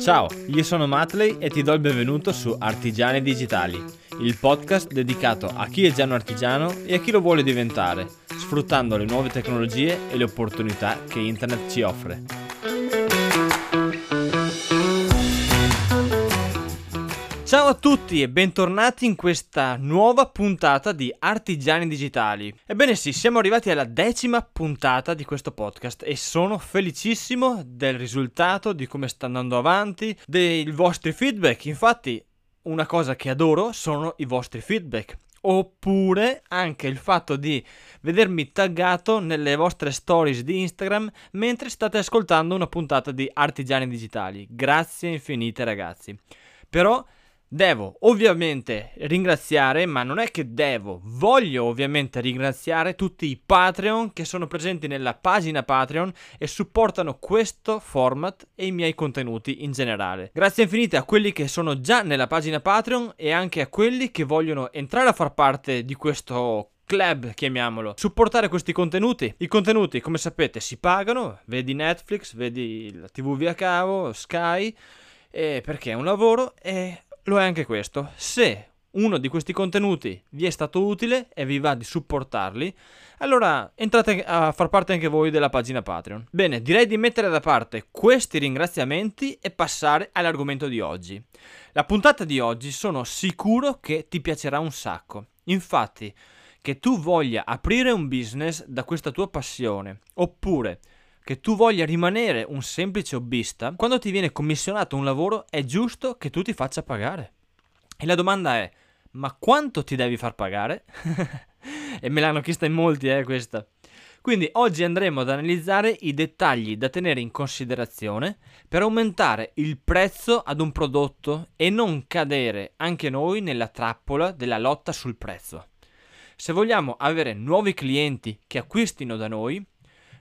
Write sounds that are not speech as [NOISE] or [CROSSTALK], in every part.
Ciao, io sono Matley e ti do il benvenuto su Artigiani Digitali, il podcast dedicato a chi è già un artigiano e a chi lo vuole diventare, sfruttando le nuove tecnologie e le opportunità che internet ci offre. Ciao a tutti e bentornati in questa nuova puntata di Artigiani Digitali. Ebbene sì, siamo arrivati alla decima puntata di questo podcast e sono felicissimo del risultato, di come sta andando avanti, dei vostri feedback. Infatti, una cosa che adoro sono i vostri feedback. Oppure anche il fatto di vedermi taggato nelle vostre stories di Instagram mentre state ascoltando una puntata di Artigiani Digitali. Grazie infinite ragazzi. Però Devo ovviamente ringraziare, ma non è che devo, voglio ovviamente ringraziare tutti i Patreon che sono presenti nella pagina Patreon e supportano questo format e i miei contenuti in generale. Grazie infinite a quelli che sono già nella pagina Patreon e anche a quelli che vogliono entrare a far parte di questo club, chiamiamolo, supportare questi contenuti. I contenuti, come sapete, si pagano, vedi Netflix, vedi la TV via cavo, Sky, perché è un lavoro e lo è anche questo. Se uno di questi contenuti vi è stato utile e vi va di supportarli, allora entrate a far parte anche voi della pagina Patreon. Bene, direi di mettere da parte questi ringraziamenti e passare all'argomento di oggi. La puntata di oggi sono sicuro che ti piacerà un sacco. Infatti, che tu voglia aprire un business da questa tua passione, oppure che tu voglia rimanere un semplice hobbista, quando ti viene commissionato un lavoro è giusto che tu ti faccia pagare. E la domanda è, ma quanto ti devi far pagare? [LAUGHS] e me l'hanno chiesta in molti, eh, questa. Quindi oggi andremo ad analizzare i dettagli da tenere in considerazione per aumentare il prezzo ad un prodotto e non cadere anche noi nella trappola della lotta sul prezzo. Se vogliamo avere nuovi clienti che acquistino da noi,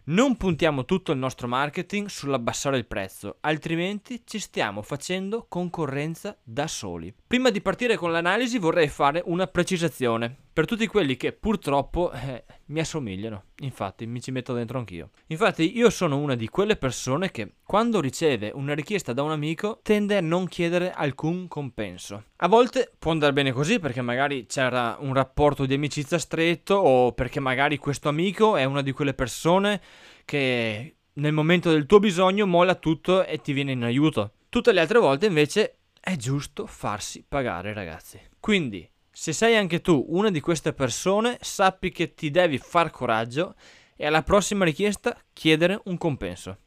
non puntiamo tutto il nostro marketing sull'abbassare il prezzo, altrimenti ci stiamo facendo concorrenza da soli. Prima di partire con l'analisi vorrei fare una precisazione per tutti quelli che purtroppo eh, mi assomigliano. Infatti, mi ci metto dentro anch'io. Infatti, io sono una di quelle persone che, quando riceve una richiesta da un amico, tende a non chiedere alcun compenso. A volte può andare bene così perché magari c'era un rapporto di amicizia stretto o perché magari questo amico è una di quelle persone che nel momento del tuo bisogno molla tutto e ti viene in aiuto. Tutte le altre volte invece è giusto farsi pagare, ragazzi. Quindi se sei anche tu una di queste persone, sappi che ti devi far coraggio e alla prossima richiesta chiedere un compenso.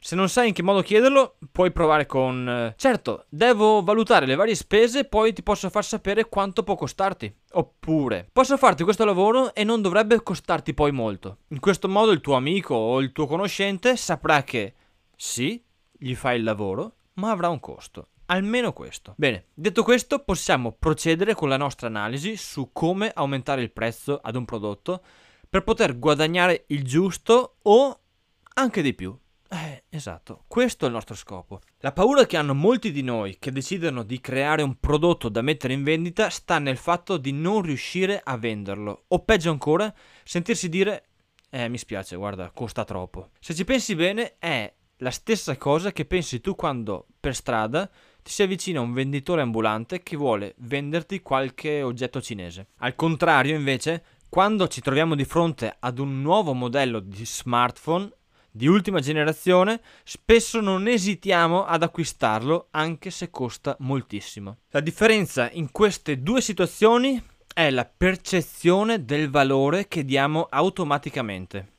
Se non sai in che modo chiederlo, puoi provare con... Eh, certo, devo valutare le varie spese, poi ti posso far sapere quanto può costarti. Oppure, posso farti questo lavoro e non dovrebbe costarti poi molto. In questo modo il tuo amico o il tuo conoscente saprà che sì, gli fai il lavoro, ma avrà un costo. Almeno questo. Bene, detto questo possiamo procedere con la nostra analisi su come aumentare il prezzo ad un prodotto per poter guadagnare il giusto o anche di più. Eh, esatto, questo è il nostro scopo. La paura che hanno molti di noi che decidono di creare un prodotto da mettere in vendita sta nel fatto di non riuscire a venderlo o peggio ancora, sentirsi dire eh, mi spiace, guarda, costa troppo. Se ci pensi bene, è la stessa cosa che pensi tu quando per strada ti si avvicina un venditore ambulante che vuole venderti qualche oggetto cinese. Al contrario, invece, quando ci troviamo di fronte ad un nuovo modello di smartphone di ultima generazione, spesso non esitiamo ad acquistarlo anche se costa moltissimo. La differenza in queste due situazioni è la percezione del valore che diamo automaticamente.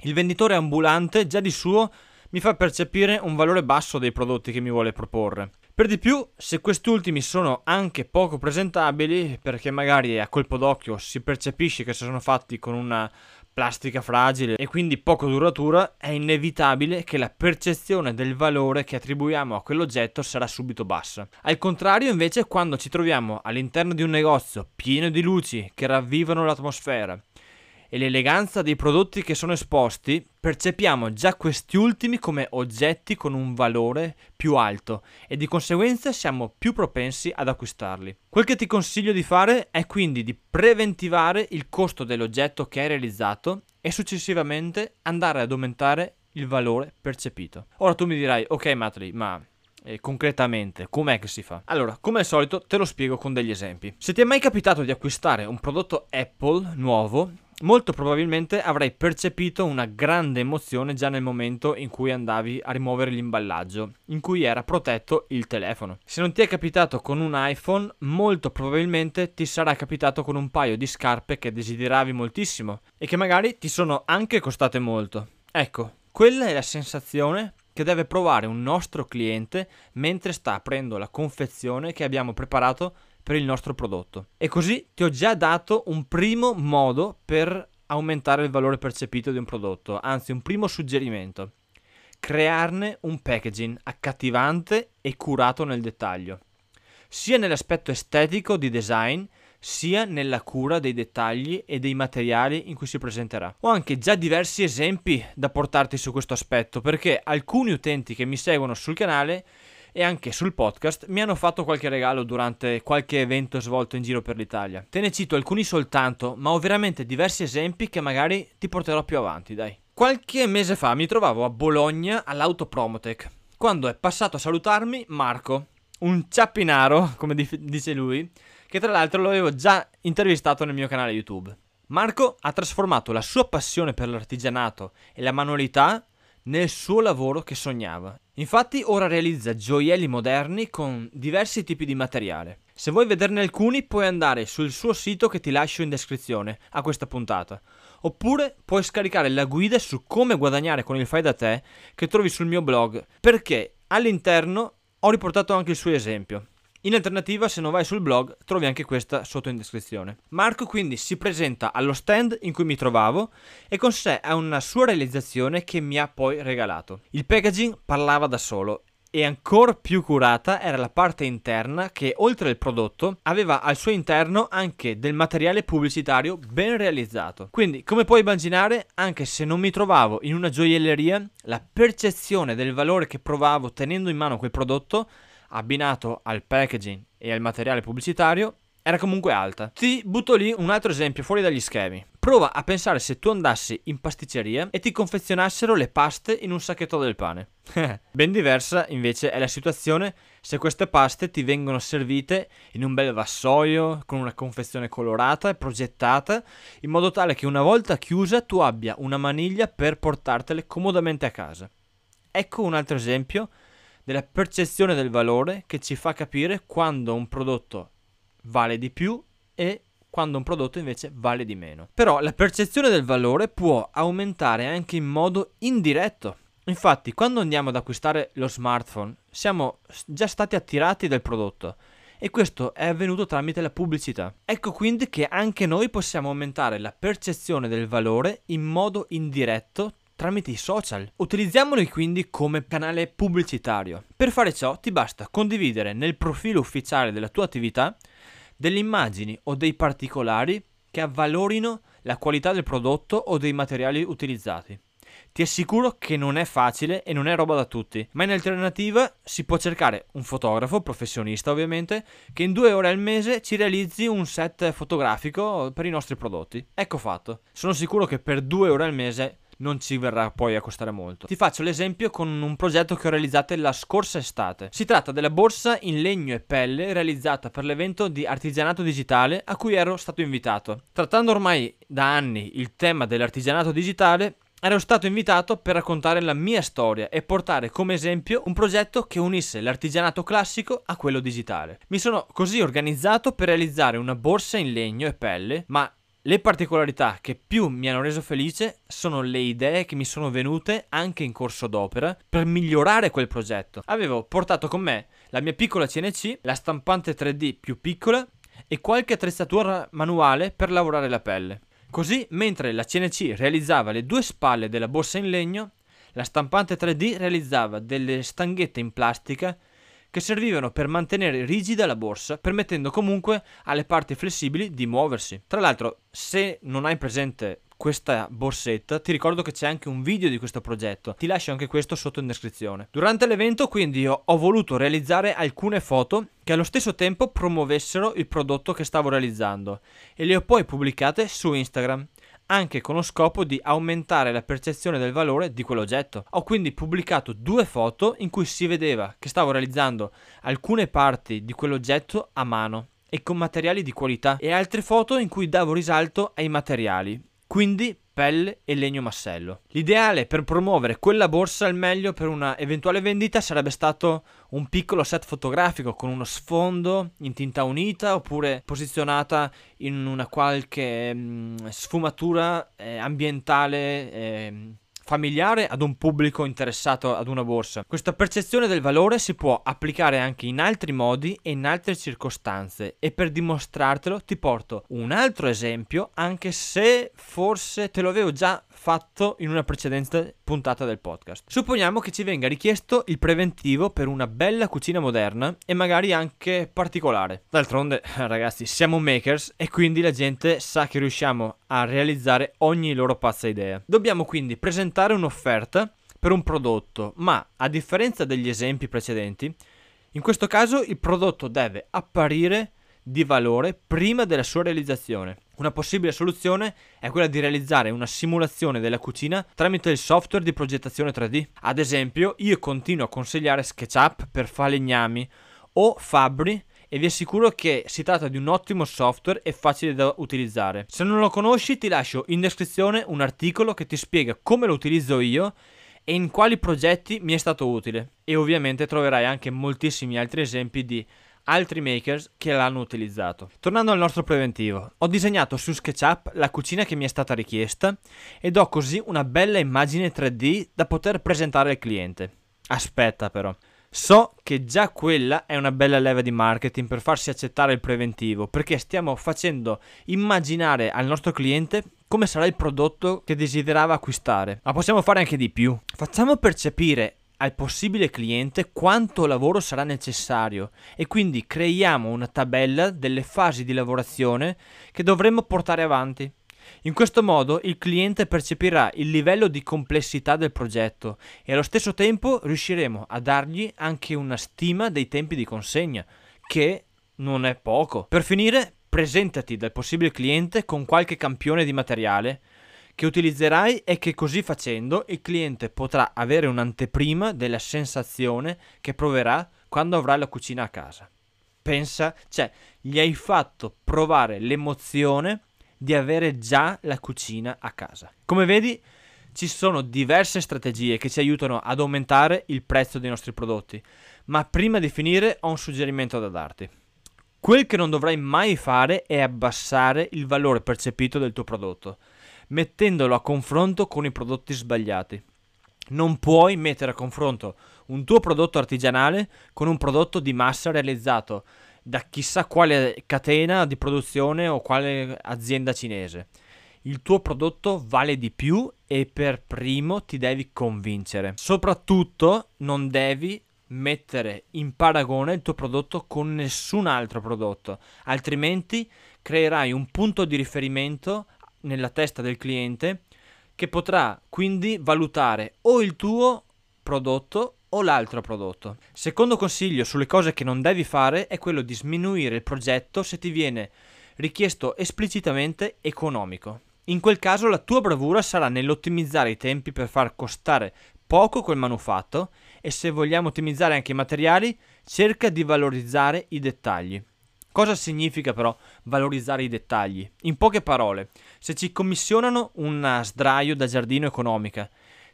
Il venditore ambulante già di suo mi fa percepire un valore basso dei prodotti che mi vuole proporre. Per di più, se questi ultimi sono anche poco presentabili, perché magari a colpo d'occhio si percepisce che sono fatti con una plastica fragile e quindi poco duratura, è inevitabile che la percezione del valore che attribuiamo a quell'oggetto sarà subito bassa. Al contrario, invece, quando ci troviamo all'interno di un negozio pieno di luci che ravvivano l'atmosfera, e l'eleganza dei prodotti che sono esposti, percepiamo già questi ultimi come oggetti con un valore più alto e di conseguenza siamo più propensi ad acquistarli. Quel che ti consiglio di fare è quindi di preventivare il costo dell'oggetto che hai realizzato e successivamente andare ad aumentare il valore percepito. Ora tu mi dirai, ok Matri, ma eh, concretamente com'è che si fa? Allora, come al solito te lo spiego con degli esempi. Se ti è mai capitato di acquistare un prodotto Apple nuovo, molto probabilmente avrai percepito una grande emozione già nel momento in cui andavi a rimuovere l'imballaggio, in cui era protetto il telefono. Se non ti è capitato con un iPhone, molto probabilmente ti sarà capitato con un paio di scarpe che desideravi moltissimo e che magari ti sono anche costate molto. Ecco, quella è la sensazione che deve provare un nostro cliente mentre sta aprendo la confezione che abbiamo preparato per il nostro prodotto. E così ti ho già dato un primo modo per aumentare il valore percepito di un prodotto, anzi un primo suggerimento. Crearne un packaging accattivante e curato nel dettaglio, sia nell'aspetto estetico di design, sia nella cura dei dettagli e dei materiali in cui si presenterà. Ho anche già diversi esempi da portarti su questo aspetto perché alcuni utenti che mi seguono sul canale e anche sul podcast mi hanno fatto qualche regalo durante qualche evento svolto in giro per l'Italia. Te ne cito alcuni soltanto, ma ho veramente diversi esempi che magari ti porterò più avanti, dai. Qualche mese fa mi trovavo a Bologna all'Autopromotech, quando è passato a salutarmi Marco, un ciappinaro, come dice lui, che tra l'altro lo avevo già intervistato nel mio canale YouTube. Marco ha trasformato la sua passione per l'artigianato e la manualità nel suo lavoro che sognava. Infatti ora realizza gioielli moderni con diversi tipi di materiale. Se vuoi vederne alcuni puoi andare sul suo sito che ti lascio in descrizione a questa puntata. Oppure puoi scaricare la guida su come guadagnare con il fai da te che trovi sul mio blog, perché all'interno ho riportato anche il suo esempio. In alternativa, se non vai sul blog, trovi anche questa sotto in descrizione. Marco quindi si presenta allo stand in cui mi trovavo e con sé ha una sua realizzazione che mi ha poi regalato. Il packaging parlava da solo e ancora più curata era la parte interna che oltre al prodotto aveva al suo interno anche del materiale pubblicitario ben realizzato. Quindi come puoi immaginare anche se non mi trovavo in una gioielleria la percezione del valore che provavo tenendo in mano quel prodotto abbinato al packaging e al materiale pubblicitario era comunque alta. Ti butto lì un altro esempio fuori dagli schemi. Prova a pensare se tu andassi in pasticceria e ti confezionassero le paste in un sacchetto del pane. [LAUGHS] ben diversa invece è la situazione se queste paste ti vengono servite in un bel vassoio con una confezione colorata e progettata in modo tale che una volta chiusa tu abbia una maniglia per portartele comodamente a casa. Ecco un altro esempio della percezione del valore che ci fa capire quando un prodotto vale di più e quando un prodotto invece vale di meno. Però la percezione del valore può aumentare anche in modo indiretto. Infatti, quando andiamo ad acquistare lo smartphone, siamo già stati attirati dal prodotto e questo è avvenuto tramite la pubblicità. Ecco quindi che anche noi possiamo aumentare la percezione del valore in modo indiretto tramite i social. Utilizziamoli quindi come canale pubblicitario. Per fare ciò ti basta condividere nel profilo ufficiale della tua attività delle immagini o dei particolari che avvalorino la qualità del prodotto o dei materiali utilizzati. Ti assicuro che non è facile e non è roba da tutti, ma in alternativa si può cercare un fotografo, professionista ovviamente, che in due ore al mese ci realizzi un set fotografico per i nostri prodotti. Ecco fatto. Sono sicuro che per due ore al mese non ci verrà poi a costare molto. Ti faccio l'esempio con un progetto che ho realizzato la scorsa estate. Si tratta della borsa in legno e pelle realizzata per l'evento di artigianato digitale a cui ero stato invitato. Trattando ormai da anni il tema dell'artigianato digitale, ero stato invitato per raccontare la mia storia e portare come esempio un progetto che unisse l'artigianato classico a quello digitale. Mi sono così organizzato per realizzare una borsa in legno e pelle, ma le particolarità che più mi hanno reso felice sono le idee che mi sono venute anche in corso d'opera per migliorare quel progetto. Avevo portato con me la mia piccola CNC, la stampante 3D più piccola e qualche attrezzatura manuale per lavorare la pelle. Così, mentre la CNC realizzava le due spalle della borsa in legno, la stampante 3D realizzava delle stanghette in plastica che servivano per mantenere rigida la borsa, permettendo comunque alle parti flessibili di muoversi. Tra l'altro, se non hai presente questa borsetta, ti ricordo che c'è anche un video di questo progetto. Ti lascio anche questo sotto in descrizione. Durante l'evento, quindi, ho, voluto realizzare alcune foto che allo stesso tempo promuovessero il prodotto che stavo realizzando e le ho poi pubblicate su Instagram anche con lo scopo di aumentare la percezione del valore di quell'oggetto. Ho quindi pubblicato due foto in cui si vedeva che stavo realizzando alcune parti di quell'oggetto a mano e con materiali di qualità e altre foto in cui davo risalto ai materiali. Quindi pelle e legno massello. L'ideale per promuovere quella borsa al meglio per una eventuale vendita sarebbe stato un piccolo set fotografico con uno sfondo in tinta unita oppure posizionata in una qualche mm, sfumatura eh, ambientale eh, familiare ad un pubblico interessato ad una borsa. Questa percezione del valore si può applicare anche in altri modi e in altre circostanze e per dimostrartelo ti porto un altro esempio anche se forse te lo avevo già fatto in una precedente puntata del podcast. Supponiamo che ci venga richiesto il preventivo per una bella cucina moderna e magari anche particolare. D'altronde, ragazzi, siamo makers e quindi la gente sa che riusciamo a realizzare ogni loro pazza idea. Dobbiamo quindi presentare un'offerta per un prodotto, ma a differenza degli esempi precedenti, in questo caso il prodotto deve apparire di valore prima della sua realizzazione. Una possibile soluzione è quella di realizzare una simulazione della cucina tramite il software di progettazione 3D. Ad esempio, io continuo a consigliare SketchUp per falegnami o Fabri e vi assicuro che si tratta di un ottimo software e facile da utilizzare. Se non lo conosci ti lascio in descrizione un articolo che ti spiega come lo utilizzo io e in quali progetti mi è stato utile. E ovviamente troverai anche moltissimi altri esempi di altri makers che l'hanno utilizzato. Tornando al nostro preventivo, ho disegnato su SketchUp la cucina che mi è stata richiesta ed ho così una bella immagine 3D da poter presentare al cliente. Aspetta però. So che già quella è una bella leva di marketing per farsi accettare il preventivo, perché stiamo facendo immaginare al nostro cliente come sarà il prodotto che desiderava acquistare. Ma possiamo fare anche di più. Facciamo percepire al possibile cliente quanto lavoro sarà necessario e quindi creiamo una tabella delle fasi di lavorazione che dovremmo portare avanti. In questo modo il cliente percepirà il livello di complessità del progetto e allo stesso tempo riusciremo a dargli anche una stima dei tempi di consegna, che non è poco. Per finire, presentati dal possibile cliente con qualche campione di materiale che utilizzerai e che così facendo il cliente potrà avere un'anteprima della sensazione che proverà quando avrà la cucina a casa. Pensa, cioè, gli hai fatto provare l'emozione di avere già la cucina a casa. Come vedi, ci sono diverse strategie che ci aiutano ad aumentare il prezzo dei nostri prodotti, ma prima di finire ho un suggerimento da darti. Quel che non dovrai mai fare è abbassare il valore percepito del tuo prodotto mettendolo a confronto con i prodotti sbagliati. Non puoi mettere a confronto un tuo prodotto artigianale con un prodotto di massa realizzato da chissà quale catena di produzione o quale azienda cinese. Il tuo prodotto vale di più e per primo ti devi convincere. Soprattutto non devi mettere in paragone il tuo prodotto con nessun altro prodotto, altrimenti creerai un punto di riferimento nella testa del cliente che potrà quindi valutare o il tuo prodotto o l'altro prodotto. Secondo consiglio sulle cose che non devi fare è quello di sminuire il progetto se ti viene richiesto esplicitamente economico. In quel caso la tua bravura sarà nell'ottimizzare i tempi per far costare poco quel manufatto e se vogliamo ottimizzare anche i materiali, cerca di valorizzare i dettagli. Cosa significa però valorizzare i dettagli? In poche parole, se ci commissionano una sdraio da giardino economica,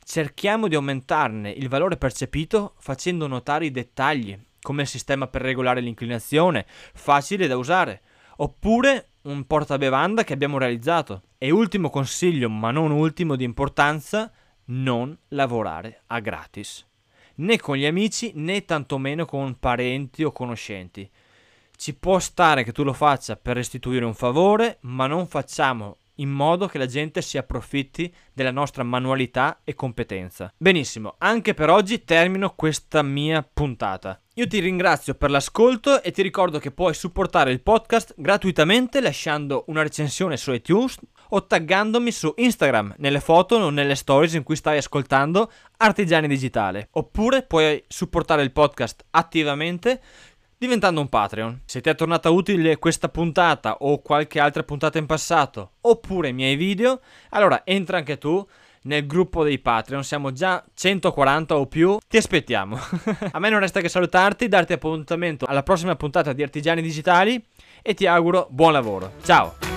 cerchiamo di aumentarne il valore percepito facendo notare i dettagli, come il sistema per regolare l'inclinazione, facile da usare, oppure un portabevanda che abbiamo realizzato. E ultimo consiglio, ma non ultimo di importanza, non lavorare a gratis. Né con gli amici né tantomeno con parenti o conoscenti ci può stare che tu lo faccia per restituire un favore, ma non facciamo in modo che la gente si approfitti della nostra manualità e competenza. Benissimo, anche per oggi termino questa mia puntata. Io ti ringrazio per l'ascolto e ti ricordo che puoi supportare il podcast gratuitamente lasciando una recensione su iTunes o taggandomi su Instagram nelle foto o nelle stories in cui stai ascoltando Artigiani Digitale. Oppure puoi supportare il podcast attivamente diventando un Patreon. Se ti è tornata utile questa puntata o qualche altra puntata in passato, oppure i miei video, allora entra anche tu nel gruppo dei Patreon. Siamo già 140 o più. Ti aspettiamo. [LAUGHS] A me non resta che salutarti, darti appuntamento alla prossima puntata di Artigiani Digitali e ti auguro buon lavoro. Ciao!